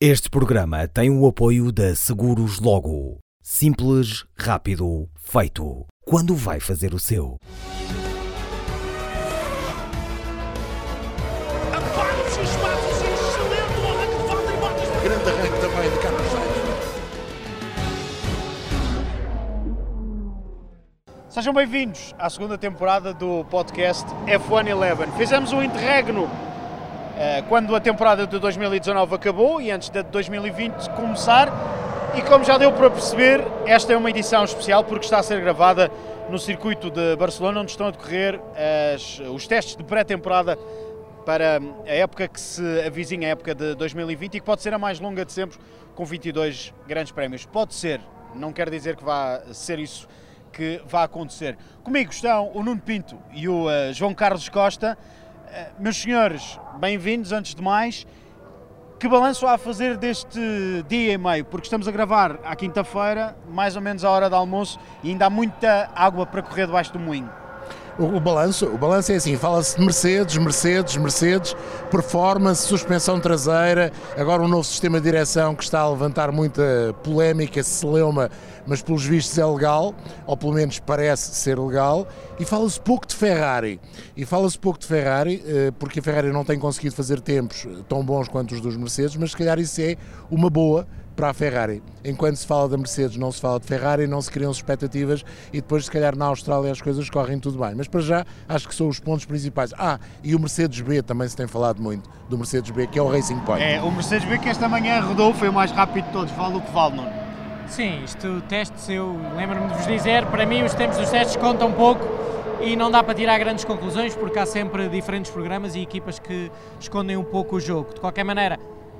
Este programa tem o apoio da Seguros Logo. Simples, rápido, feito. Quando vai fazer o seu? Abre-se os espaços, excelente falta e botas Grande arranque também de Carlos Sainz. Sejam bem-vindos à segunda temporada do podcast F1 Eleven. Fizemos um interregno quando a temporada de 2019 acabou e antes da de 2020 começar. E como já deu para perceber, esta é uma edição especial porque está a ser gravada no circuito de Barcelona, onde estão a decorrer as- os testes de pré-temporada para a época que se avizinha, a época de 2020, e que pode ser a mais longa de sempre, com 22 grandes prémios. Pode ser, não quer dizer que vá ser isso que vai acontecer. Comigo estão o Nuno Pinto e o eh, João Carlos Costa. Eh, meus senhores, bem-vindos antes de mais. Que balanço há a fazer deste dia e meio? Porque estamos a gravar à quinta-feira, mais ou menos à hora do almoço, e ainda há muita água para correr debaixo do moinho. O, o balanço, o balanço é assim, fala-se de Mercedes, Mercedes, Mercedes, performance, suspensão traseira, agora um novo sistema de direção que está a levantar muita polémica, celeuma, mas pelos vistos é legal, ou pelo menos parece ser legal, e fala-se pouco de Ferrari. E fala-se pouco de Ferrari, eh, porque a Ferrari não tem conseguido fazer tempos tão bons quanto os dos Mercedes, mas se calhar isso é uma boa para a Ferrari. Enquanto se fala da Mercedes, não se fala de Ferrari, não se criam expectativas e depois, se calhar, na Austrália as coisas correm tudo bem. Mas para já, acho que são os pontos principais. Ah, e o Mercedes B também se tem falado muito do Mercedes B, que é o Racing Point. É, o Mercedes B que esta manhã rodou, foi o mais rápido de todos, vale o que vale, Nuno. Sim, isto testes, eu lembro-me de vos dizer, para mim os tempos dos testes contam pouco e não dá para tirar grandes conclusões porque há sempre diferentes programas e equipas que escondem um pouco o jogo. De qualquer maneira,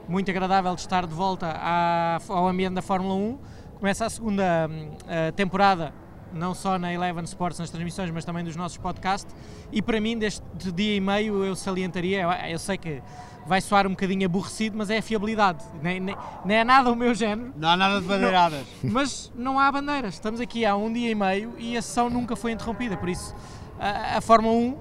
muito agradável de estar de volta à- ao ambiente da Fórmula 1. Começa a segunda eh, temporada, não só na Eleven Sports, nas transmissões, mas também dos nossos podcasts. E para mim, deste dia e meio, eu salientaria, eu, eu sei que vai soar um bocadinho aborrecido, mas é a fiabilidade. Nem, nem, nem é nada o meu género, Não há nada de bandeiradas. mas não há bandeiras. Estamos aqui há um dia e meio e a sessão nunca foi interrompida. Por isso, a, a Fórmula 1,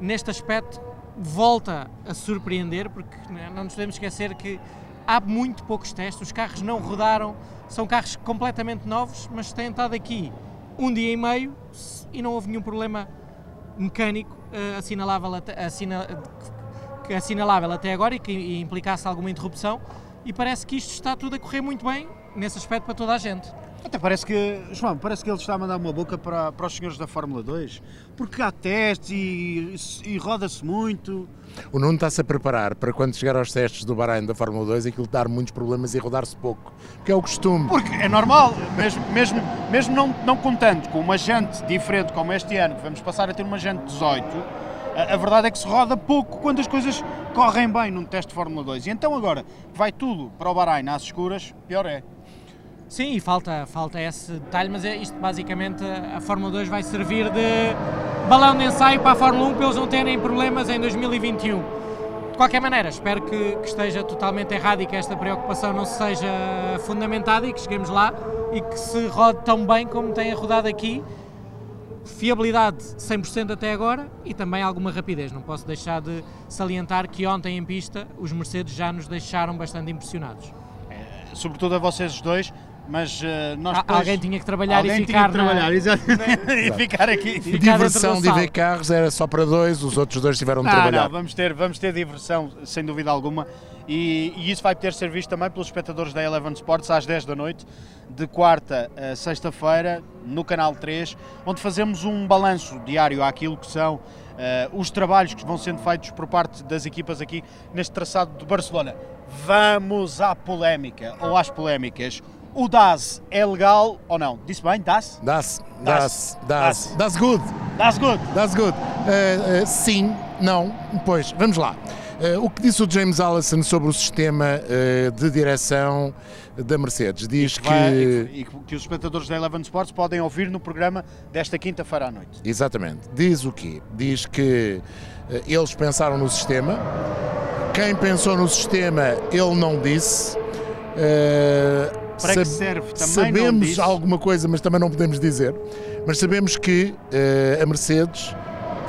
neste aspecto, volta a surpreender, porque né, não nos podemos esquecer que há muito poucos testes, os carros não rodaram, são carros completamente novos, mas têm estado aqui um dia e meio e não houve nenhum problema mecânico eh, assinalável, até- assinalável até agora e que implicasse alguma interrupção. E parece que isto está tudo a correr muito bem nesse aspecto para toda a gente. Até parece que, João, parece que ele está a mandar uma boca para, para os senhores da Fórmula 2, porque há testes e, e roda-se muito. O Nuno está-se a preparar para quando chegar aos testes do Bahrein da Fórmula 2 aquilo dar muitos problemas e rodar-se pouco. Porque é o costume. Porque é normal, mesmo, mesmo, mesmo não, não contando com uma jante diferente como este ano, que vamos passar a ter uma jante 18, a, a verdade é que se roda pouco quando as coisas correm bem num teste de Fórmula 2. E então agora vai tudo para o Bahrein às escuras, pior é. Sim, e falta, falta esse detalhe, mas é isto basicamente a Fórmula 2 vai servir de balão de ensaio para a Fórmula 1 para eles não terem problemas em 2021. De qualquer maneira, espero que, que esteja totalmente errado e que esta preocupação não seja fundamentada e que cheguemos lá e que se rode tão bem como tem rodado aqui. Fiabilidade 100% até agora e também alguma rapidez. Não posso deixar de salientar que ontem em pista os Mercedes já nos deixaram bastante impressionados. Sobretudo a vocês dois, mas eh, nós Ah, depois... alguém tinha que trabalhar Alguém e tinha ficar que trabalhar, na... exatamente, e ficar aqui. Ficar dentro Diversão de ver carros era só para dois, os outros dois tiveram de Não, trabalhar. não, vamos ter, vamos ter diversão, sem dúvida alguma, e, e isso vai poder ser visto também pelos espectadores da Eleven Sports às 10 da noite, de quarta a sexta-feira, no canal 3, onde fazemos um balanço diário àquilo que são eh, os trabalhos que vão sendo feitos por parte das equipas aqui neste traçado de Barcelona. Vamos à polémica, ou às polémicas. O DAS é legal ou não? Disse bem, DAS? Dá-se, dá-se, dá-se. Dá-se good. DAS good! That's good. Uh, uh, sim, não, pois, vamos lá. Uh, o que disse o James Allison sobre o sistema uh, de direção da Mercedes? Diz que. Vai- e, que, e que os espectadores da Eleven Sports podem ouvir no programa desta quinta-feira à noite. Exatamente. Diz o quê? Diz que uh, eles pensaram no sistema. Quem pensou no sistema, ele não disse. Para que sab- serve? Também sabemos alguma coisa, mas também não podemos dizer. Mas sabemos que uh, a Mercedes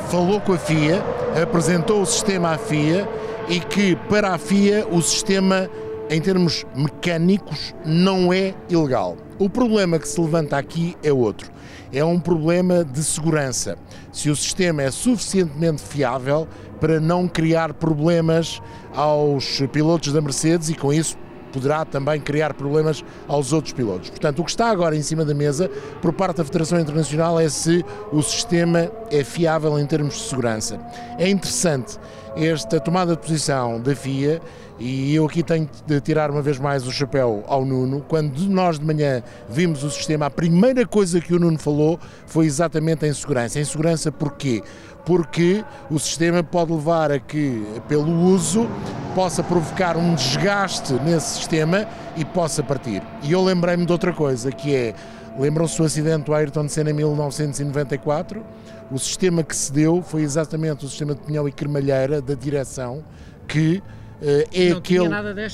falou com a FIA, apresentou o sistema à FIA e que para a FIA o sistema em termos mecânicos, não é ilegal. O problema que se levanta aqui é outro. É um problema de segurança. Se o sistema é suficientemente fiável para não criar problemas aos pilotos da Mercedes e com isso poderá também criar problemas aos outros pilotos. Portanto, o que está agora em cima da mesa por parte da Federação Internacional é se o sistema é fiável em termos de segurança. É interessante esta tomada de posição da FIA e eu aqui tenho de tirar uma vez mais o chapéu ao Nuno. Quando nós de manhã vimos o sistema, a primeira coisa que o Nuno falou foi exatamente a insegurança. A insegurança porquê? Porque o sistema pode levar a que, pelo uso, possa provocar um desgaste nesse sistema e possa partir. E eu lembrei-me de outra coisa, que é, lembram-se do acidente do Ayrton Senna em 1994? O sistema que se deu foi exatamente o sistema de pinhão e cremalheira da direção que é não aquele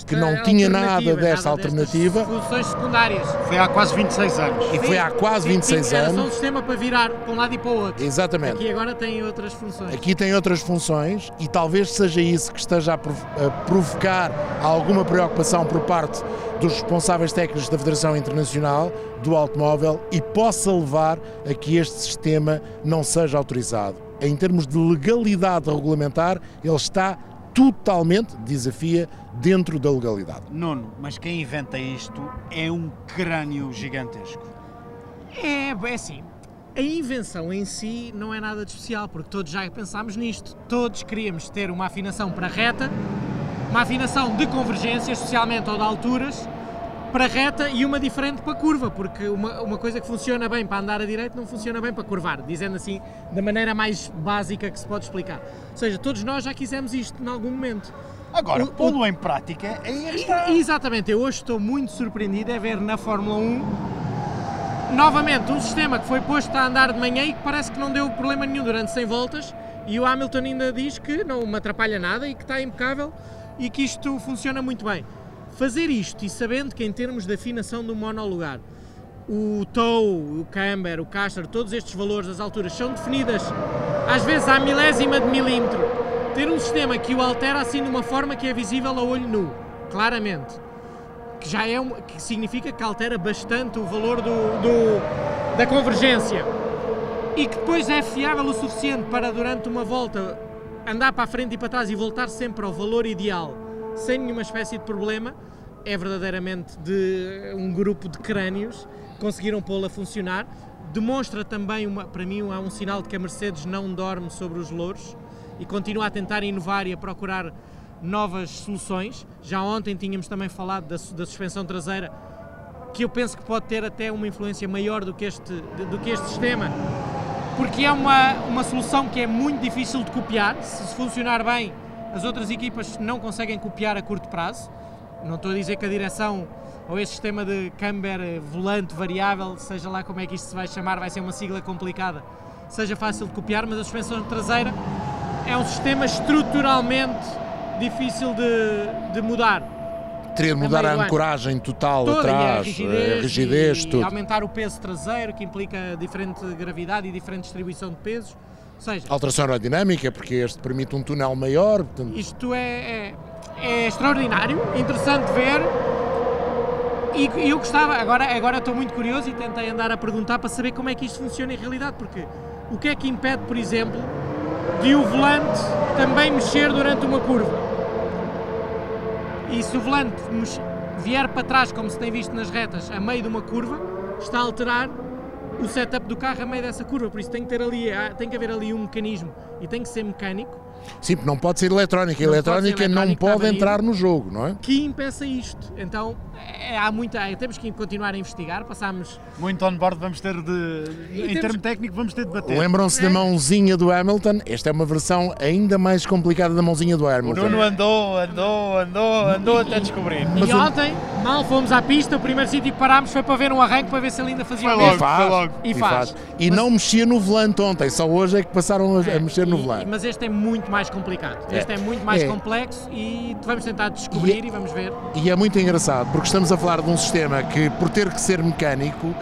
que não tinha nada desta nada alternativa. Soluções secundárias. Foi há quase 26 anos. E foi há quase 26 Era só um anos. sistema para virar para um lado e para o outro. Exatamente. Aqui agora tem outras funções. Aqui tem outras funções e talvez seja isso que esteja a prov- a provocar alguma preocupação por parte dos responsáveis técnicos da Federação Internacional do Automóvel e possa levar a que este sistema não seja autorizado. Em termos de legalidade regulamentar, ele está totalmente, desafia, dentro da legalidade. Nuno, mas quem inventa isto é um crânio gigantesco. É, é assim. A invenção em si não é nada de especial, porque todos já pensámos nisto. Todos queríamos ter uma afinação para reta, uma afinação de convergências, especialmente ou de alturas, para reta e uma diferente para curva, porque uma, uma coisa que funciona bem para andar a direito não funciona bem para curvar, dizendo assim da maneira mais básica que se pode explicar. Ou seja, todos nós já quisemos isto em algum momento. Agora, pô-lo em prática, é que está. E- Exatamente, eu hoje estou muito surpreendido a ver na Fórmula 1 novamente um sistema que foi posto a andar de manhã e que parece que não deu problema nenhum durante 100 voltas e o Hamilton ainda diz que não me atrapalha nada e que está impecável e que isto funciona muito bem. Fazer isto e sabendo que em termos de afinação do monolugar o tow, o camber, o caster, todos estes valores, as alturas são definidas às vezes à milésima de milímetro. Ter um sistema que o altera assim de uma forma que é visível a olho nu, claramente. Que já é um, que significa que altera bastante o valor do, do- da convergência. E que depois é fiável o suficiente para durante uma volta andar para a frente e para trás e voltar sempre ao valor ideal sem nenhuma espécie de problema, é verdadeiramente de um grupo de crânios conseguiram pô-lo a funcionar. Demonstra também, uma, para mim, há um sinal de que a Mercedes não dorme sobre os louros e continua a tentar inovar e a procurar novas soluções. Já ontem tínhamos também falado da, da suspensão traseira, que eu penso que pode ter até uma influência maior do que este, do que este sistema, porque é uma, uma solução que é muito difícil de copiar. Se funcionar bem, as outras equipas não conseguem copiar a curto prazo. Não estou a dizer que a direção ou esse sistema de camber eh, volante variável, seja lá como é que isto se vai chamar, vai ser uma sigla complicada, seja fácil de copiar, mas a suspensão traseira é um sistema estruturalmente difícil de, de mudar. Teria de mudar a ancoragem total Toda, e a atrás, rigidez, a rigidez, e tudo. aumentar o peso traseiro, que implica diferente gravidade e diferente distribuição de pesos. Ou seja, Alteração aerodinâmica, porque este permite um túnel maior, portanto, isto é, é, é extraordinário, interessante ver. E eu gostava, agora, agora estou muito curioso e tentei andar a perguntar para saber como é que isto funciona em realidade, porque o que é que impede, por exemplo, de o volante também mexer durante uma curva? E se o volante vier para trás, como se tem visto nas retas, a meio de uma curva, está a alterar o setup do carro a meio dessa curva, por isso tem que, ter ali, tem que haver ali um mecanismo e tem que ser mecânico sim, não pode ser eletrónica. A Não pode ser eletrónica não eletrónica, pode entrar no jogo, não é? que impeça isto. Então é, há muita, é, temos que continuar a investigar. Passámos Muito on-board vamos ter de. Em temos- termo técnico, vamos ter de bater. Lembram-se da mãozinha do Hamilton? Esta é uma versão ainda mais complicada da mãozinha do O Hamilton. Nuno andou, andou, andou, andou até descobrir. Mas e o- ontem, mal fomos à pista, o primeiro sítio que parámos foi para ver um arranque para ver se ele ainda fazia Foi o logo. mesmo. faz, logo. E faz. E Mas- não mexia no volante ontem, só hoje é que passaram a, a É, mexer no e- volante. Mas este é muito mais complicado. É. Este é muito mais É. complexo e vamos tentar descobrir E- e vamos ver. E é muito engraçado porque estamos a falar de um sistema que, por ter que ser mecânico,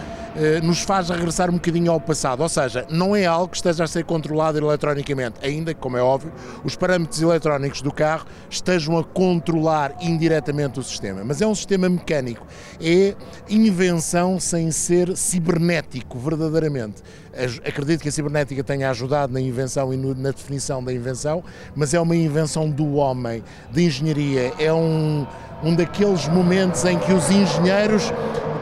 nos faz regressar um bocadinho ao passado. Ou seja, não é algo que esteja a ser controlado eletronicamente, ainda que, como é óbvio, os parâmetros eletrónicos do carro estejam a controlar indiretamente o sistema. Mas é um sistema mecânico, é invenção sem ser cibernético, verdadeiramente. Acredito que a cibernética tenha ajudado na invenção e na definição da invenção, mas é uma invenção do homem, de engenharia. É um, um daqueles momentos em que os engenheiros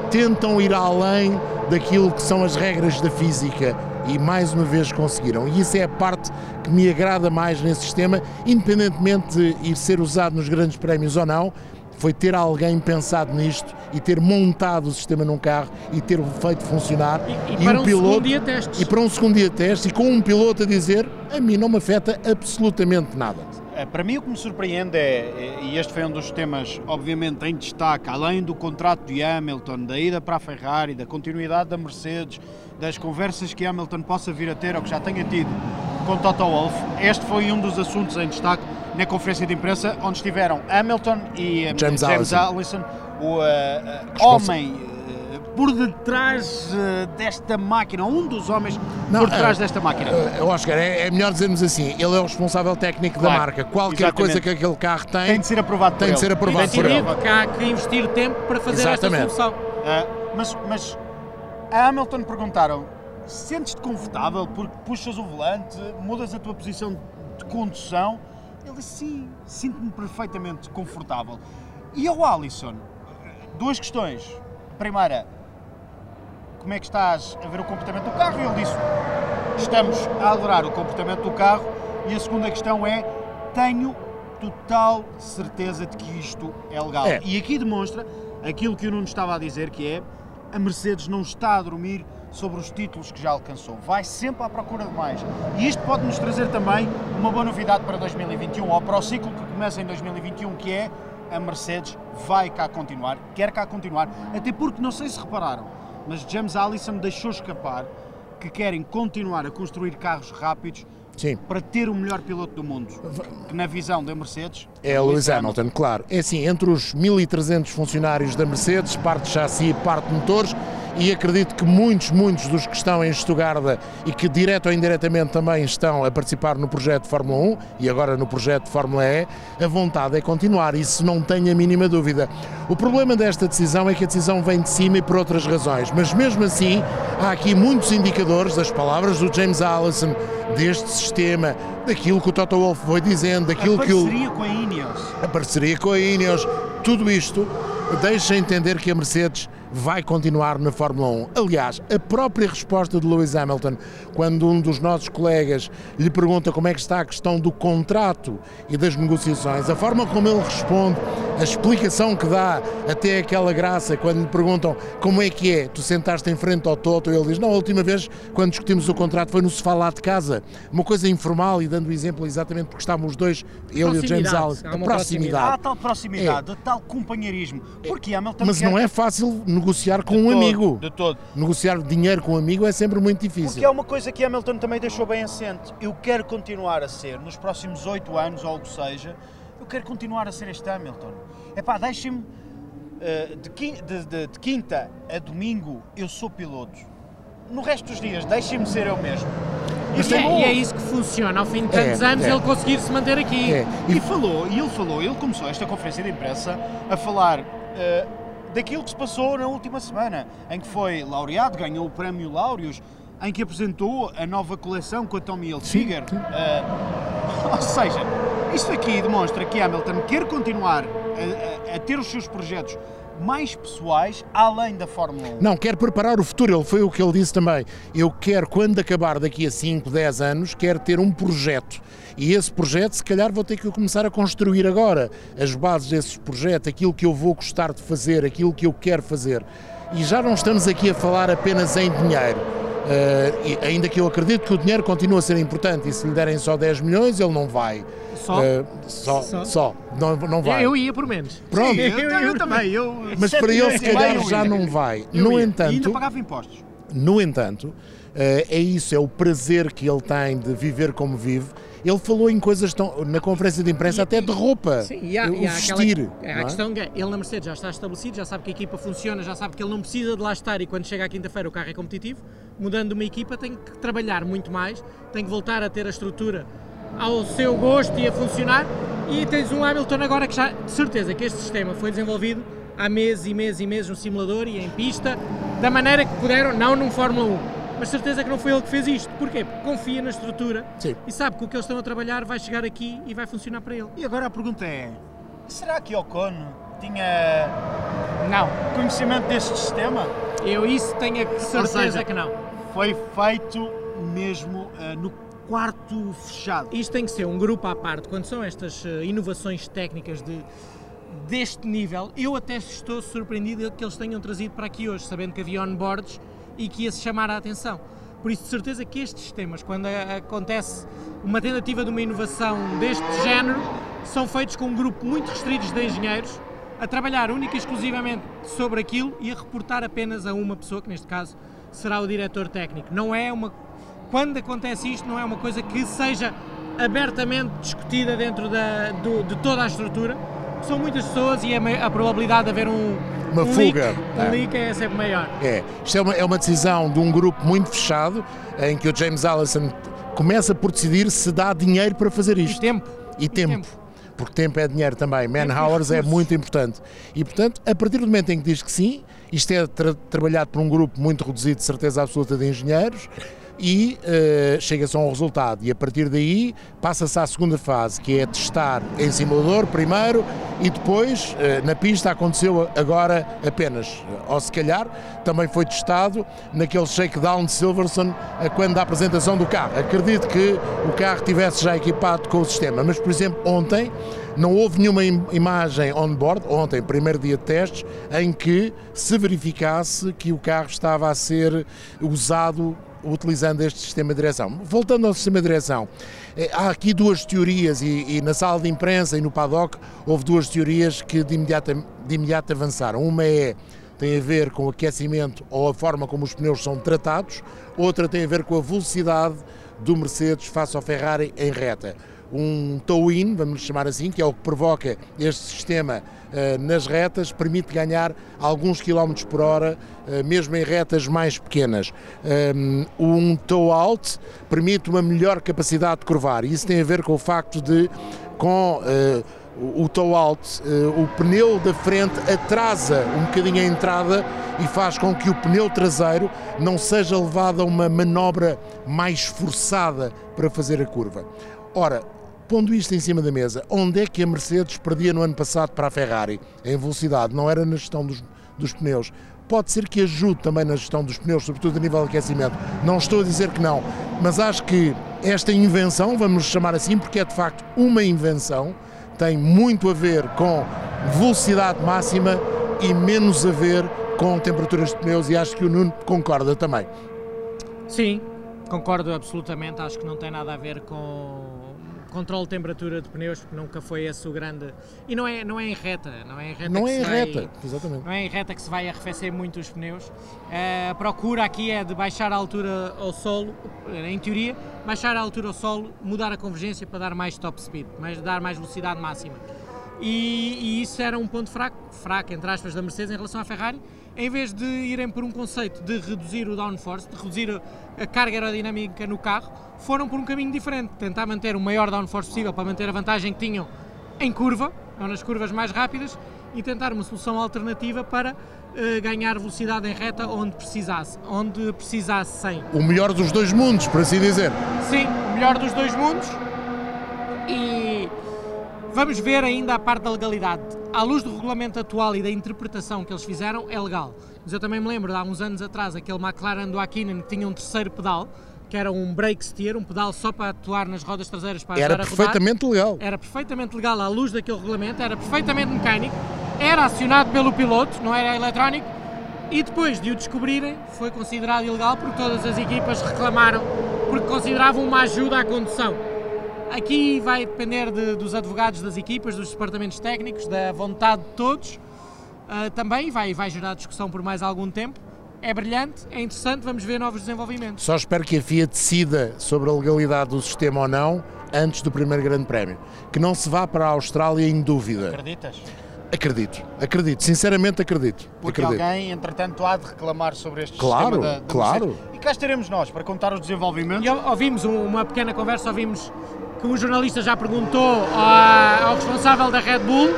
tentam ir além daquilo que são as regras da física e mais uma vez conseguiram. E isso é a parte que me agrada mais nesse sistema, independentemente de ir ser usado nos grandes prémios ou não, foi ter alguém pensado nisto e ter montado o sistema num carro e ter feito funcionar. E, e, e para um, piloto, segundo dia testes. E para um segundo dia testes e com um piloto a dizer a mim não me afeta absolutamente nada. É, para mim o que me surpreende é, é, e este foi um dos temas obviamente em destaque, além do contrato de Hamilton, da ida para a Ferrari, da continuidade da Mercedes, das conversas que Hamilton possa vir a ter ou que já tenha tido com Toto Wolff, este foi um dos assuntos em destaque na conferência de imprensa, onde estiveram Hamilton e um, James, James Allison, Allison o uh, homem por detrás desta máquina, um dos homens Não, por detrás desta máquina. Oscar, é, é, melhor dizermos assim, ele é o responsável técnico claro, da marca. Qualquer exatamente. coisa que aquele carro tem, tem de ser aprovado tem de ser aprovado por ele. que há que investir tempo para fazer exatamente. esta solução. mas, mas a Hamilton perguntaram, sentes-te confortável porque puxas o volante, mudas a tua posição de condução ele disse, sim, sinto-me perfeitamente confortável. E ao Alisson, duas questões. Primeira, como é que estás a ver o comportamento do carro? E ele disse, estamos a adorar o comportamento do carro. E a segunda questão é, tenho total certeza de que isto é legal. É. E aqui demonstra aquilo que o Nuno estava a dizer, que é, a Mercedes não está a dormir sobre os títulos que já alcançou. Vai sempre à procura de mais. E isto pode nos trazer também uma boa novidade para 2021, ou para o ciclo que começa em 2021, que é a Mercedes vai cá continuar, quer cá continuar, até porque não sei se repararam, mas James Allison deixou escapar que querem continuar a construir carros rápidos Sim. para ter o melhor piloto do mundo, que na visão da Mercedes é Lewis Hamilton, claro. É assim, entre os 1300 funcionários da Mercedes, parte chassi e parte motores, e acredito que muitos, muitos dos que estão em Estugarda e que direto ou indiretamente também estão a participar no projeto de Fórmula 1 e agora no projeto de Fórmula E, a vontade é continuar, isso não tenho a mínima dúvida. O problema desta decisão é que a decisão vem de cima e por outras razões, mas mesmo assim há aqui muitos indicadores das palavras do James Allison, deste sistema, daquilo que o Toto Wolff foi dizendo, daquilo a que o... parceria com a Ineos. A parceria com a Ineos, tudo isto deixa entender que a Mercedes vai continuar na Fórmula 1. Aliás, a própria resposta de Lewis Hamilton, quando um dos nossos colegas lhe pergunta como é que está a questão do contrato e das negociações, a forma como ele responde, a explicação que dá, até aquela graça, quando lhe perguntam como é que é, tu sentaste em frente ao Toto, ele diz, não, a última vez, quando discutimos o contrato, foi no sofá lá de casa, uma coisa informal e dando o exemplo exatamente porque estávamos os dois, ele e o James Allen, a proximidade. Há tal proximidade, é. tal companheirismo, porque Hamilton Mas não é fácil negociar com de um todo, amigo. De todo. Negociar dinheiro com um amigo é sempre muito difícil. Porque é uma coisa que Hamilton também deixou bem assente. Eu quero continuar a ser, nos próximos oito anos, ou o que seja, eu quero continuar a ser este Hamilton. É pá, deixem-me. Uh, de, de, de, de quinta a domingo eu sou piloto. No resto dos dias, deixem-me ser eu mesmo. E é, e é, isso que funciona. Ao fim de tantos é, anos, é. ele conseguir se manter aqui. É. E, e, falou, e ele falou, ele começou esta conferência de imprensa a falar uh, daquilo que se passou na última semana, em que foi laureado, ganhou o prémio Laureus, em que apresentou a nova coleção com a Tommy Hilfiger. Uh, ou seja, isto aqui demonstra que Hamilton quer continuar a, a, a ter os seus projetos mais pessoais além da Fórmula 1. Não, quer preparar o futuro, ele foi o que ele disse também. Eu quero, quando acabar daqui a 5, 10 anos, quero ter um projeto. E esse projeto, se calhar, vou ter que começar a construir agora as bases desse projeto, aquilo que eu vou gostar de fazer, aquilo que eu quero fazer. E já não estamos aqui a falar apenas em dinheiro. Uh, ainda que eu acredito que o dinheiro continua a ser importante e se lhe derem só 10 milhões, ele não vai. Só? Uh, só, só, só, Não, não vai. Eu ia por menos. Pronto. Sim, eu, eu, eu, também. Eu, Mas para ele, se calhar, já não vai. no ia. entanto. E ainda pagava impostos. No entanto, uh, é isso, é o prazer que ele tem de viver como vive Ele falou em coisas tão, na conferência de imprensa E- até de roupa. Sim, e há, o e há aquela- vestir. é, não a é? questão que é, ele na Mercedes já está estabelecido, já sabe que a equipa funciona, já sabe que ele não precisa de lá estar e quando chega à quinta-feira o carro é competitivo. Mudando uma equipa tem que trabalhar muito mais, tem que voltar a ter a estrutura ao seu gosto e a funcionar. E tens um Hamilton agora que já, de certeza que este sistema foi desenvolvido há meses e meses e meses no simulador e em pista, da maneira que puderam, não num Fórmula 1. Mas certeza que não foi ele que fez isto. Porquê? Porque confia na estrutura Sim. e sabe que o que eles estão a trabalhar vai chegar aqui e vai funcionar para ele. E agora a pergunta é: será que Ocon tinha Não, conhecimento deste sistema? Eu isso tenho a certeza seja, que não. Foi feito mesmo eh, no quarto fechado. Isto tem que ser um grupo à parte. Quando são estas eh, inovações técnicas de, deste nível, eu até estou surpreendido que eles tenham trazido para aqui hoje, sabendo que havia onboards e que ia se chamar a atenção. Por isso, de certeza que estes sistemas, quando acontece uma tentativa de uma inovação deste género, são feitos com um grupo muito restrito de engenheiros a trabalhar única e exclusivamente sobre aquilo e a reportar apenas a uma pessoa, que neste caso será o diretor técnico. Não é uma quando acontece isto, não é uma coisa que seja abertamente discutida dentro da, do- de toda a estrutura. São muitas pessoas e a, ma- a probabilidade de haver um, Uma um fuga, leak, é. um leak é sempre maior. É, isto é uma, é uma decisão de um grupo muito fechado em que o James Allison começa por decidir se dá dinheiro para fazer E isto. tempo. E tempo. tempo. Porque tempo é dinheiro também. Man Tempo e hours é muito importante. E portanto, a partir do momento em que diz que sim, isto é tra- trabalhado por um grupo muito reduzido, de certeza absoluta, de engenheiros. E eh, chega-se a um resultado, e a partir daí passa-se à segunda fase, que é testar em simulador primeiro e depois eh, na pista aconteceu agora apenas, ou se calhar também foi testado naquele shakedown de Silverstone eh, quando da apresentação do carro. Acredito que o carro estivesse já equipado com o sistema, mas por exemplo ontem não houve nenhuma im- imagem on board, ontem, primeiro dia de testes, em que se verificasse que o carro estava a ser usado utilizando este sistema de direção. Voltando ao sistema de direção, eh, há aqui duas teorias e, e na sala de imprensa e no paddock houve duas teorias que de imediato, de imediato avançaram. Uma é tem a ver com o aquecimento ou a forma como os pneus são tratados, outra tem a ver com a velocidade do Mercedes face ao Ferrari em reta. Um tow-in, vamos chamar assim, que é o que provoca este sistema eh, nas retas, permite ganhar alguns quilómetros por hora, eh, mesmo em retas mais pequenas. Um tow-out permite uma melhor capacidade de curvar, e isso tem a ver com o facto de, com eh, o tow-out, eh, o pneu da frente atrasa um bocadinho a entrada e faz com que o pneu traseiro não seja levado a uma manobra mais forçada para fazer a curva. Ora, pondo isto em cima da mesa, onde é que a Mercedes perdia no ano passado para a Ferrari? Em velocidade, não era na gestão dos, dos pneus. Pode ser que ajude também na gestão dos pneus, sobretudo a nível de aquecimento. Não estou a dizer que não, mas acho que esta invenção, vamos chamar assim, porque é de facto uma invenção, tem muito a ver com velocidade máxima e menos a ver com temperaturas de pneus e acho que o Nuno concorda também. Sim, concordo absolutamente. Acho que não tem nada a ver com controle de temperatura de pneus, porque nunca foi esse o grande. E não é, não é em reta, não é em reta Não é em vai- reta, exatamente. Não é em reta que se vai arrefecer muito os pneus. Eh, A procura aqui é de baixar a altura ao solo, em teoria, baixar a altura ao solo, mudar a convergência para dar mais top speed, mas dar mais velocidade máxima. E, e isso era um ponto fraco, fraco entre aspas, da Mercedes em relação à Ferrari, em vez de irem por um conceito de reduzir o downforce, de reduzir a, carga aerodinâmica no carro, foram por um caminho diferente, tentar manter o maior downforce possível para manter a vantagem que tinham em curva, ou nas curvas mais rápidas, e tentar uma solução alternativa para eh, ganhar velocidade em reta onde precisasse, onde precisasse sem. O melhor dos dois mundos, por assim dizer. Sim, o melhor dos dois mundos. E vamos ver ainda a parte da legalidade. À luz do regulamento atual e da interpretação que eles fizeram, é legal. Mas eu também me lembro de há uns anos atrás, aquele McLaren do Hakkinen que tinha um terceiro pedal, que era um brake steer, um pedal só para atuar nas rodas traseiras para Era a rodar perfeitamente legal. era perfeitamente legal à luz daquele regulamento, era perfeitamente mecânico, era acionado pelo piloto, não era eletrónico, e depois de o descobrirem, foi considerado ilegal porque todas as equipas reclamaram, porque consideravam uma ajuda à condução. Aqui vai depender de- dos advogados das equipas, dos departamentos técnicos, da vontade de todos. Ah, também vai, vai gerar discussão por mais algum tempo, é brilhante, é interessante, vamos ver novos desenvolvimentos. Só espero que a FIA decida sobre a legalidade do sistema ou não antes do primeiro Grande Prémio. Que não se vá para a Austrália em dúvida. Acreditas? Acredito, acredito, sinceramente acredito. Porque acredito. alguém, entretanto, há de reclamar sobre este Claro, sistema da, da claro. Mercedes. E cá estaremos nós para contar os desenvolvimentos. E ou- ouvimos um- uma pequena conversa, ouvimos que um jornalista já perguntou ao responsável da Red Bull,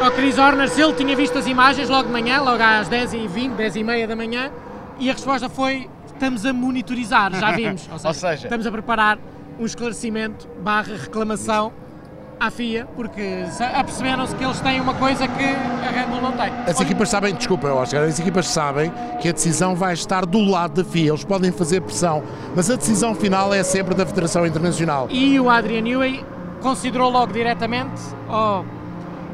ao Chris Horner, se ele tinha visto as imagens logo de manhã, logo às 10h20, 10h30 da manhã, e a resposta foi, estamos a monitorizar, já vimos. Ou seja, Ou seja- estamos a preparar um esclarecimento barra reclamação à FIA, porque se- aperceberam-se que eles têm uma coisa que a Red Bull não tem. As equipas sabem, desculpa, Oscar, as equipas sabem que a decisão vai estar do lado da FIA, eles podem fazer pressão, mas a decisão final é sempre da Federação Internacional. E o Adrian Newey considerou logo diretamente, ou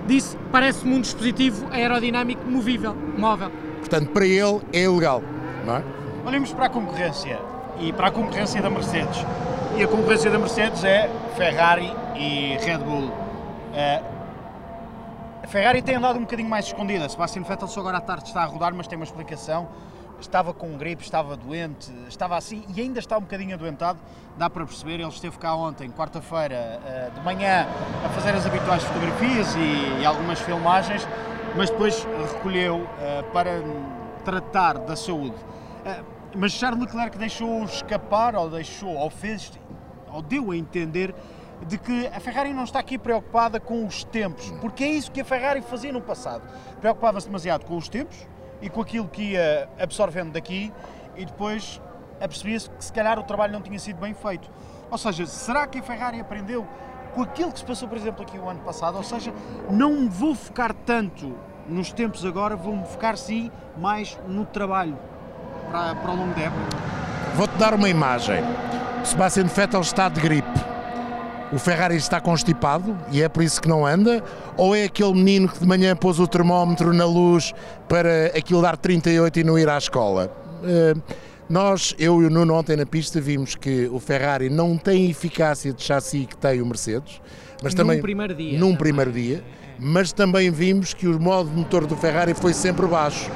disse, parece-me um dispositivo aerodinâmico movível, móvel. Portanto, para ele é ilegal, não é? Olhemos para a concorrência e para a concorrência da Mercedes. E a concorrência da Mercedes é Ferrari e Red Bull. Eh, a Ferrari tem andado um bocadinho mais escondida. Sebastian Vettel só agora à tarde está a rodar, mas tem uma explicação. Estava com gripe, estava doente, estava assim e ainda está um bocadinho adoentado. Dá para perceber, ele esteve cá ontem, quarta-feira, eh, de manhã, a fazer as habituais fotografias e, algumas filmagens, mas depois recolheu eh, para tratar da saúde. Mas Charles Leclerc deixou escapar, ou deixou, ou fez, ou deu a entender de que a Ferrari não está aqui preocupada com os tempos, porque é isso que a Ferrari fazia no passado. Preocupava-se demasiado com os tempos e com aquilo que ia absorvendo daqui e depois apercebia-se que se calhar o trabalho não tinha sido bem feito. Ou seja, será que a Ferrari aprendeu com aquilo que se passou, por exemplo, aqui o ano passado? Ou seja, não vou focar tanto nos tempos agora, vou-me focar sim mais no trabalho para, para o longo da época. Vou-te dar uma imagem. O Sebastian Vettel está de gripe. O Ferrari está constipado e é por isso que não anda? Ou é aquele menino que de manhã pôs o termómetro na luz para aquilo dar 38 e não ir à escola? Eh, nós, eu e o Nuno, ontem na pista vimos que o Ferrari não tem eficácia de chassi que tem o Mercedes, mas Num também primeiro dia num também. primeiro dia, mas também vimos que o modo de motor do Ferrari foi sempre baixo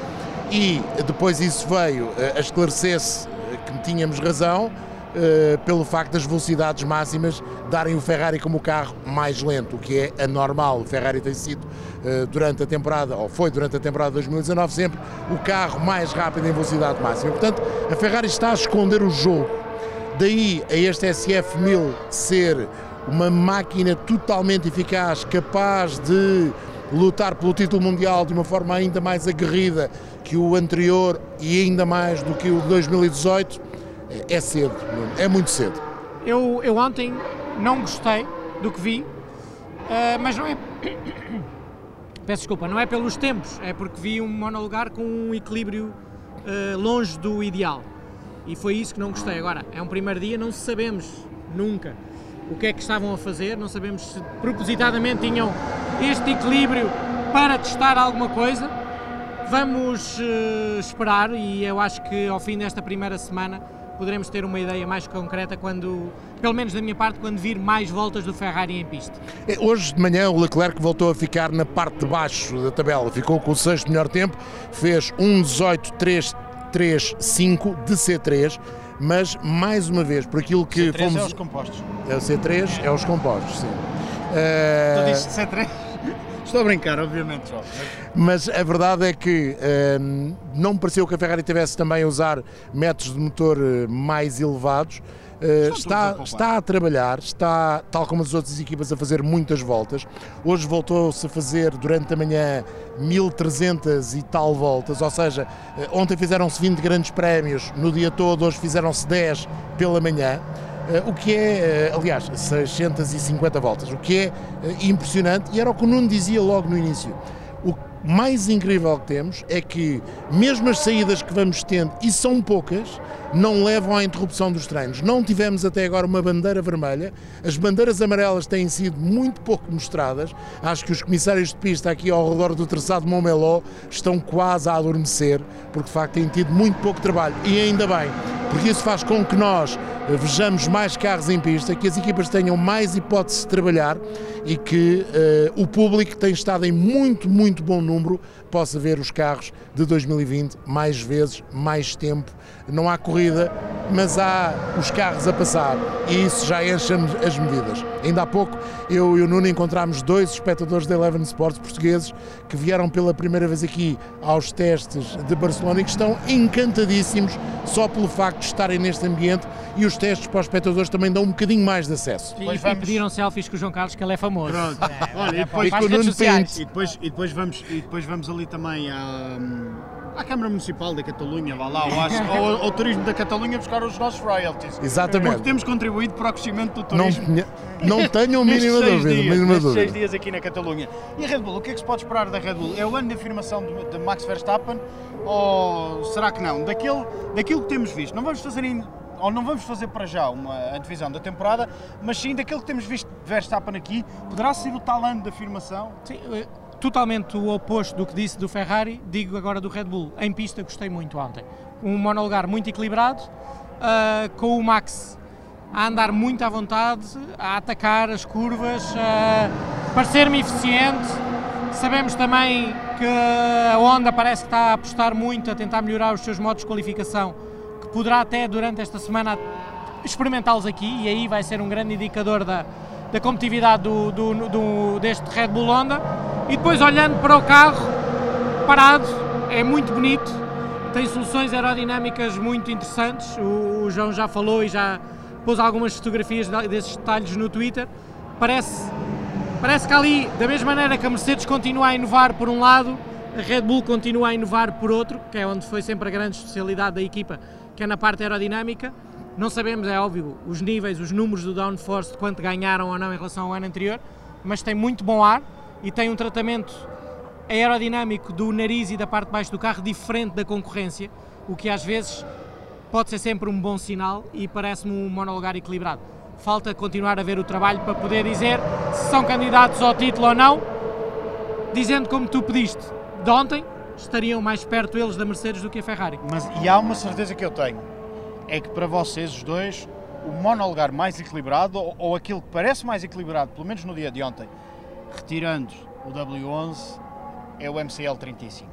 e depois isso veio eh, a esclarecer-se eh, que tínhamos razão eh, pelo facto das velocidades máximas darem o Ferrari como o carro mais lento, o que é anormal. O Ferrari tem sido eh, durante a temporada, ou foi durante a temporada de 2019, sempre o carro mais rápido em velocidade máxima. Portanto, a Ferrari está a esconder o jogo. Daí a este SF1000 ser uma máquina totalmente eficaz, capaz de lutar pelo título mundial de uma forma ainda mais aguerrida que o anterior e ainda mais do que o de 2018, é- cedo, é muito cedo. Eu, eu ontem não gostei do que vi, ah, mas não é. Peço desculpa, não é pelos tempos, é porque vi um monolugar com um equilíbrio ah, longe do ideal. E foi isso que não gostei. Agora, é um primeiro dia, não sabemos nunca o que é que estavam a fazer, não sabemos se propositadamente tinham este equilíbrio para testar alguma coisa. Vamos eh, esperar e eu acho que ao fim desta primeira semana poderemos ter uma ideia mais concreta quando, pelo menos da minha parte, quando vir mais voltas do Ferrari em pista. É, Hoje de manhã o Leclerc voltou a ficar na parte de baixo da tabela, ficou com o sexto melhor tempo, fez 1.18.335 de C3, mas mais uma vez, por aquilo que Três fomos. é os compostos. É o C3, é os compostos, sim. Tu Eh, disse C3? Estou a brincar, obviamente, João. mas a verdade é que hum, não me pareceu que a Ferrari tivesse também a usar métodos de motor eh, mais elevados. A está, poupar. está a trabalhar, está, tal como as outras equipas, a fazer muitas voltas. Hoje voltou-se a fazer durante a manhã 1300 e tal voltas, ou seja, eh, ontem fizeram-se 20 grandes prémios, no dia todo, hoje fizeram-se 10 pela manhã. Eh, o que é, eh, aliás, 650 voltas, o que é eh, impressionante e era o que o Nuno dizia logo no início. O mais incrível que temos é que, mesmo as saídas que vamos tendo, e são poucas, não levam à interrupção dos treinos. Não tivemos até agora uma bandeira vermelha, as bandeiras amarelas têm sido muito pouco mostradas. Acho que os comissários de pista aqui ao redor do traçado Montmeló estão quase a adormecer, porque de facto têm tido muito pouco trabalho, e ainda bem, porque isso faz com que nós vejamos mais carros em pista, que as equipas tenham mais hipótese de trabalhar e que uh, o público tem estado em muito, muito bom número possa ver os carros de 2020 mais vezes, mais tempo. Não há corrida, mas há os carros a passar e isso já enche as medidas. Ainda há pouco eu e o Nuno encontramos dois espectadores da Eleven Sports portugueses que vieram pela primeira vez aqui aos testes de Barcelona e que estão encantadíssimos só pelo facto de estarem neste ambiente e os testes para os espectadores também dão um bocadinho mais de acesso. E, vamos... e pediram selfies com o João Carlos, que ele é famoso. Pronto. É, Olha, e depois, e, e, depois, e, depois vamos, e depois vamos ali também a à Câmara Municipal da Catalunha, vá lá, ou, ao, ao Turismo da Catalunha buscar os nossos royalties. Exatamente. Porque temos contribuído para o crescimento do turismo. Não, não tenham mínima dúvida. Dias, mínima dúvida. seis dias aqui na Catalunha. E a Red Bull, o que é que se pode esperar da Red Bull? É o ano de afirmação de, de Max Verstappen ou será que não? Daquilo, daquilo que temos visto, não vamos fazer ainda ou não vamos fazer para já uma divisão da temporada, mas sim daquilo que temos visto de Verstappen aqui, poderá ser o tal ano de afirmação? Sim, totalmente o oposto do que disse do Ferrari, digo agora do Red Bull. Em pista gostei muito ontem. Um monolugar muito equilibrado, uh, com o Max a andar muito à vontade, a atacar as curvas, a parecer-me eficiente. Sabemos também que a Honda parece que está a apostar muito a tentar melhorar os seus modos de qualificação, que poderá até durante esta semana experimentá-los aqui e aí vai ser um grande indicador da, da competitividade do, do, do, deste Red Bull Honda. E depois olhando para o carro parado, é muito bonito, tem soluções aerodinâmicas muito interessantes. O, o João já falou e já pôs algumas fotografias desses detalhes no Twitter. Parece, parece que ali, da mesma maneira que a Mercedes continua a inovar por um lado, a Red Bull continua a inovar por outro, que é onde foi sempre a grande especialidade da equipa, que é na parte aerodinâmica. Não sabemos, é óbvio, os níveis, os números do downforce, de quanto ganharam ou não em relação ao ano anterior, mas tem muito bom ar e tem um tratamento aerodinâmico do nariz e da parte de baixo do carro diferente da concorrência, o que às vezes pode ser sempre um bom sinal e parece-me um monolugar equilibrado. Falta continuar a ver o trabalho para poder dizer se são candidatos ao título ou não, dizendo como tu pediste de ontem, estariam mais perto eles da Mercedes do que a Ferrari. Mas e há uma certeza que eu tenho, é que para vocês os dois, o monolugar mais equilibrado, ou, ou aquilo que parece mais equilibrado, pelo menos no dia de ontem, retirando o W11, é o MCL35.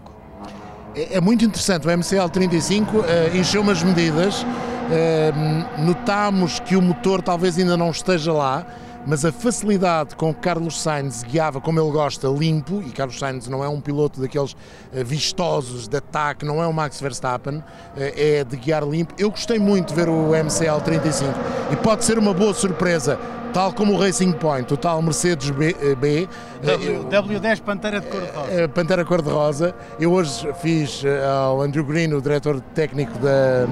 É, é muito interessante, o MCL35 uh, encheu umas medidas, uh, notamos que o motor talvez ainda não esteja lá, mas a facilidade com que Carlos Sainz guiava como ele gosta, limpo, e Carlos Sainz não é um piloto daqueles eh, vistosos de ataque, não é o Max Verstappen, eh, é de guiar limpo. Eu gostei muito de ver o MCL 35 e pode ser uma boa surpresa tal como o Racing Point, o tal Mercedes B, eh, B w, 10 Pantera de cor-de-rosa. Pantera cor-de-rosa. Eu hoje fiz ao Andrew Green, o diretor técnico da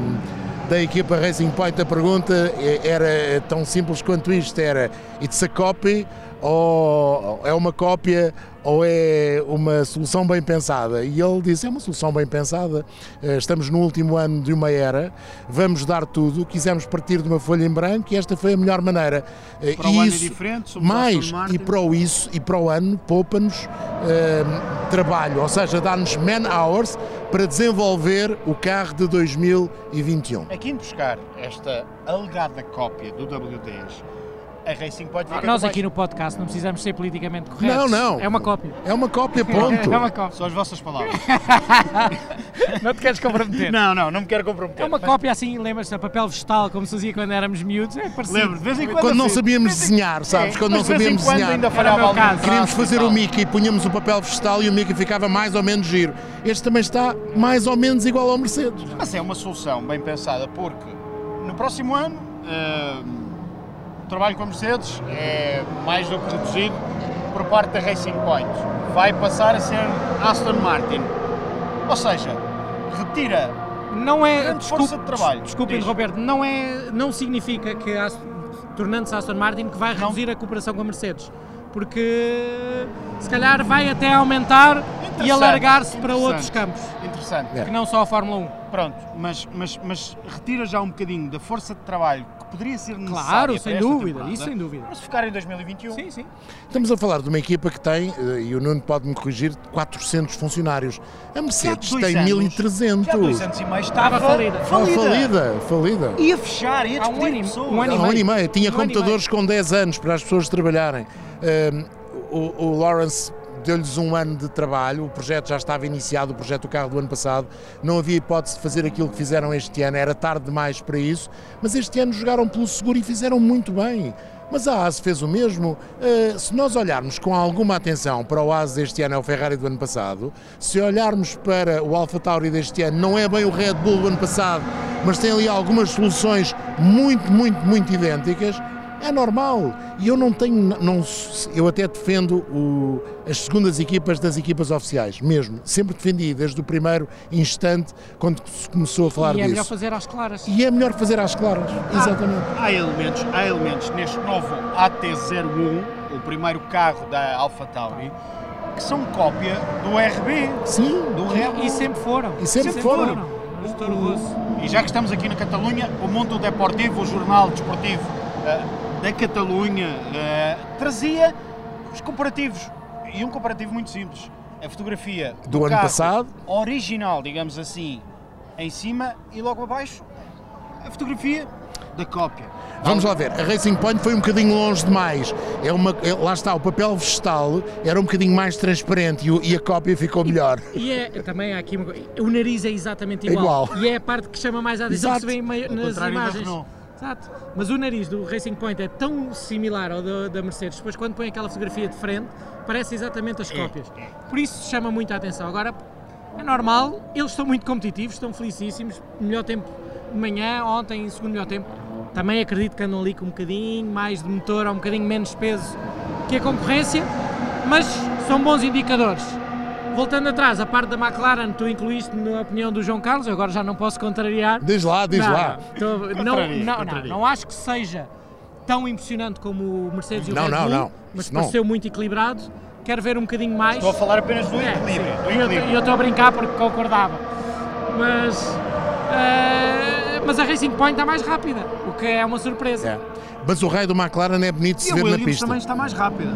da equipa Racing Point, a pergunta era tão simples quanto isto: era it's a copy ou é uma cópia ou é uma solução bem pensada? E ele disse: é uma solução bem pensada. Eh, estamos no último ano de uma era, vamos dar tudo. Quisemos partir de uma folha em branco e esta foi a melhor maneira. Eh, para e o isso, ano é diferente, mais e para o isso e para o ano poupa-nos uh, trabalho, ou seja, dá-nos man hours para desenvolver o carro de 2021. Aqui em buscar esta alegada cópia do W10 a Racing pode ficar Nós aqui no podcast não precisamos ser politicamente corretos. Não, não. É uma cópia. É uma cópia, ponto. é uma cópia. São as vossas palavras. não te queres comprometer? Não, não, não me quero comprometer. É uma mas... cópia assim, lembras-te, a papel vegetal, como se fazia quando éramos miúdos. É parecido. Lembro, de vez em quando. Quando não sabíamos desenhar, sabes? É, quando não sabíamos de desenhar. ainda falhava caso. Queríamos fazer o Mickey, punhamos o papel vegetal e o Mickey ficava mais ou menos giro. Este também está mais ou menos igual ao Mercedes. Mas é uma solução bem pensada, porque no próximo ano. Uh, o trabalho com a Mercedes é mais do que reduzido por parte da Racing Point. Vai passar a ser Aston Martin. Ou seja, retira não é grande desculpe, força de trabalho. Desculpe, Roberto, não, é, não significa que, tornando-se Aston Martin, que vai reduzir não. a cooperação com a Mercedes. Porque se calhar vai até aumentar e alargar-se para outros campos. Interessante. Que não só a Fórmula 1. Pronto, mas, mas, mas retira já um bocadinho da força de trabalho que poderia ser necessária Claro, sem dúvida, isso sem dúvida. Mas se ficar em 2021, Sim, sim. Estamos a falar de uma equipa que tem, eh, e o Nuno pode-me corrigir, 400 400 funcionários. A Mercedes tem anos- 1300. já dois anos e meio estava, falida. Ah, falida. falida, falida. Ia fechar, ia Há um despedir ano e- pessoas. um ano Há e um ano e meio. meio. Tinha Um e computadores com 10 anos para as pessoas trabalharem. Um, o, o Lawrence deu-lhes um ano de trabalho, o projeto já estava iniciado, o projeto do carro do ano passado, não havia hipótese de fazer aquilo que fizeram este ano, era tarde demais para isso, mas este ano jogaram pelo seguro e fizeram muito bem. Mas a ASE fez o mesmo. Uh, se nós olharmos com alguma atenção para o ASE deste ano, é o Ferrari do ano passado, se olharmos para o Alfa Tauri deste ano, não é bem o Red Bull do ano passado, mas tem ali algumas soluções muito, muito, muito idênticas, é normal. E eu não tenho. Não, eu até defendo o, as segundas equipas das equipas oficiais, mesmo. Sempre defendi, desde o primeiro instante, quando se começou a falar E é disso. melhor fazer às claras. E é melhor fazer às claras, exatamente. Há elementos, há elementos neste novo AT01, o primeiro carro da AlphaTauri, que são cópia do RB, Sim, do Red Bull. E sempre foram. E sempre foram. Mas Toro Rosso. E já que estamos aqui na Catalunha, o Mundo Deportivo, o jornal desportivo eh, da Catalunha, eh, trazia os comparativos. E um comparativo muito simples. A fotografia Do ano carro passado. original, digamos assim, em cima e logo abaixo a fotografia da cópia. Vamos lá ver, a Racing Point foi um bocadinho longe demais. É uma, é- lá está, o papel vegetal era um bocadinho mais transparente e, o- e a cópia ficou melhor. E é, também há aqui uma coisa. O nariz é exatamente É igual. igual. E é a parte que chama mais a atenção que se vê nas imagens. Exato. Mas o nariz do Racing Point é tão similar ao da, da Mercedes, depois quando põe aquela fotografia de frente, parece exatamente as cópias. Por isso chama muito a atenção. Agora, é normal, eles estão muito competitivos, estão felicíssimos. Melhor tempo de manhã, ontem, segundo melhor tempo. Também acredito que andam ali com um bocadinho mais de motor, ou um bocadinho menos peso que a concorrência, mas são bons indicadores. Voltando atrás, a parte da McLaren, tu incluíste na opinião do João Carlos, eu agora já não posso contrariar. Diz lá, diz Não, lá. não, tô- não, Contraria, não, não, não acho que seja tão impressionante como o Mercedes e o Não, Red não, Bull, não. mas Isso não. pareceu muito equilibrado. Quero ver um bocadinho mais. Estou a falar apenas do É, equilíbrio. E eu- equilíbrio. Eu estou a brincar porque concordava. Mas, eh, mas a Racing Point está mais rápida, o que é uma surpresa. É. Mas o raio do McLaren é bonito de E se a ver na Williams pista. também está mais rápida.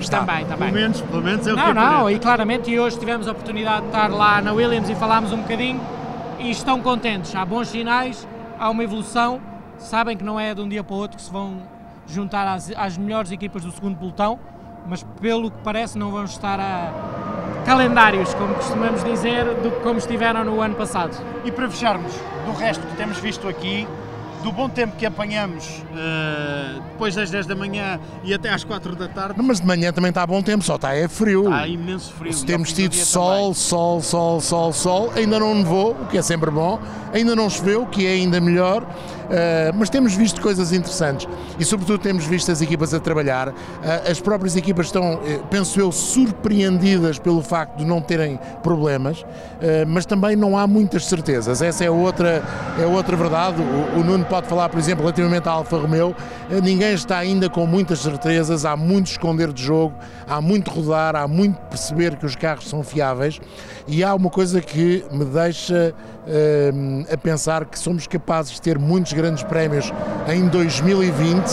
Está. Também, também. menos, pelo menos é o Não, não, e claramente, e hoje tivemos a oportunidade de estar lá na Williams e falámos um bocadinho e estão contentes. Há bons sinais, há uma evolução, sabem que não é de um dia para o outro que se vão juntar às, às melhores equipas do segundo pelotão, mas pelo que parece não vão estar a calendários, como costumamos dizer, do que como estiveram no ano passado. E para fecharmos, do resto que temos visto aqui, do bom tempo que apanhamos eh, depois das 10 da manhã e até às 4 da tarde, Mas de manhã também está bom tempo, só está é frio. há imenso frio. Se temos tido sol, sol, sol, sol, sol, ainda não nevou, o que é sempre bom, ainda não choveu, o que é ainda melhor, mas temos visto coisas interessantes. E, sobretudo, temos visto as equipas a trabalhar. Eh, as próprias equipas estão, eh, penso eu, surpreendidas pelo facto de não terem problemas, eh, mas também não há muitas certezas. Essa é outra, é outra verdade. O, o Nuno pode falar, por exemplo, relativamente à Alfa Romeo, eh, ninguém está ainda com muitas certezas, há muito esconder de jogo, há muito rodar, há muito perceber que os carros são fiáveis. E há uma coisa que me deixa eh, a pensar que somos capazes de ter muitos grandes prémios em 2020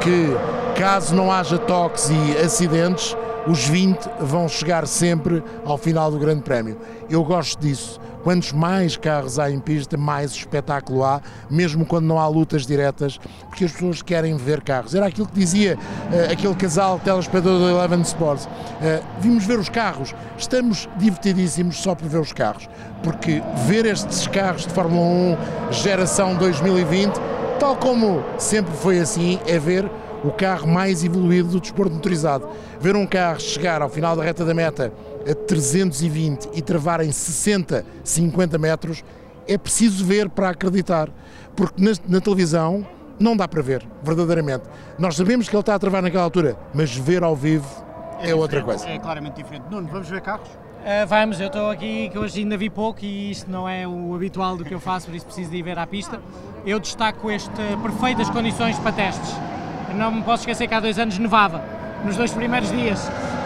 que caso não haja toques e acidentes os 20 vão chegar sempre ao final do Grande Prémio. Eu gosto disso. Quantos mais carros há em pista, mais espetáculo há, mesmo quando não há lutas diretas, porque as pessoas querem ver carros. Era aquilo que dizia eh, aquele casal telespectador do Eleven Sports. Eh, vimos ver os carros, estamos divertidíssimos só por ver os carros, porque ver estes carros de Fórmula 1 geração 2020, tal como sempre foi assim, é ver o carro mais evoluído do desporto motorizado. Ver um carro chegar ao final da reta da meta a 320 e travar em 60, 50 metros, é preciso ver para acreditar. Porque na, na televisão não dá para ver, verdadeiramente. Nós sabemos que ele está a travar naquela altura, mas ver ao vivo é, outra diferente, coisa. É claramente diferente. Nuno, vamos ver carros? Uh, vamos, eu estou aqui que hoje ainda vi pouco e isto não é o habitual do que eu faço, por isso preciso de ir ver à pista. Eu destaco este perfeitas condições para testes. Não me posso esquecer que há dois anos nevava, nos dois primeiros dias,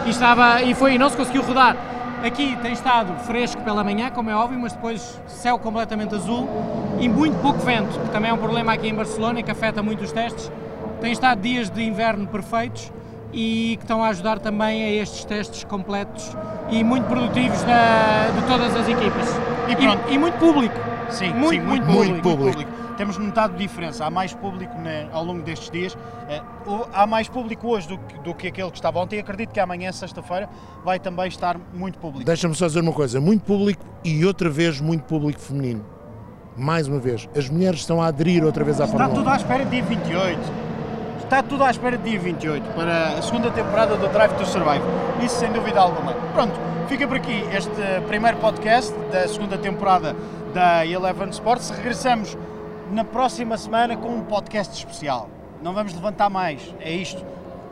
e, estava, e foi e não se conseguiu rodar. Aqui tem estado fresco pela manhã, como é óbvio, mas depois céu completamente azul e muito pouco vento, que também é um problema aqui em Barcelona e que afeta muito os testes. Tem estado dias de inverno perfeitos e que estão a ajudar também a estes testes completos e muito produtivos da, de todas as equipas. E. E, e muito público. Sim, muito, sim, muito, muito público. público. Temos notado diferença, há mais público né, ao longo destes dias. O- há mais público hoje do que, do que aquele que estava ontem. Acredito que amanhã, sexta-feira, vai também estar muito público. Deixa-me só dizer uma coisa: muito público e outra vez muito público feminino. Mais uma vez, as mulheres estão a aderir outra vez à Está Fórmula tudo à espera de dia 28. Está tudo à espera de dia 28 para a segunda temporada do Drive to Survive. Isso sem dúvida alguma. Pronto, fica por aqui este primeiro podcast da segunda temporada da Eleven Sports. Regressamos na próxima semana com um podcast especial. Não vamos levantar mais, é isto.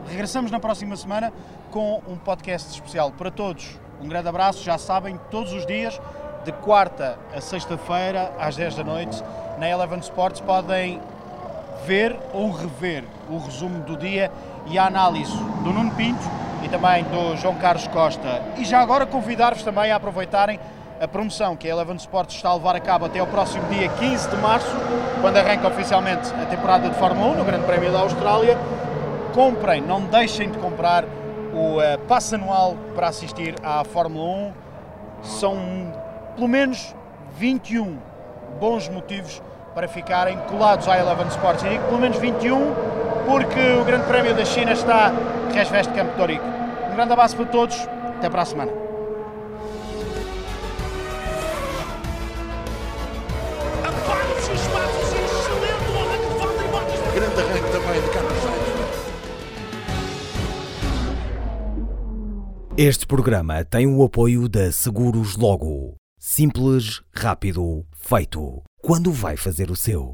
Regressamos na próxima semana com um podcast especial para todos. Um grande abraço, já sabem, todos os dias, de quarta a sexta-feira, às 10 da noite, na Eleven Sports podem ver ou rever o resumo do dia e a análise do Nuno Pinto e também do João Carlos Costa. E já agora convidar-vos também a aproveitarem a promoção que a Eleven Sports está a levar a cabo até ao próximo dia 15 de março, quando arranca oficialmente a temporada de Fórmula 1 no Grande Prémio da Austrália. Comprem, não deixem de comprar o eh, passe anual para assistir à Fórmula 1. São pelo menos 21 bons motivos para ficarem colados à Eleven Sports. E digo pelo menos 21 porque o Grande Prémio da China está resveste Campo de Ourique. Um grande abraço para todos, até para a semana. Grande arranque também de Carlos. Este programa tem o apoio da Seguros Logo. Simples, rápido, feito. Quando vai fazer o seu?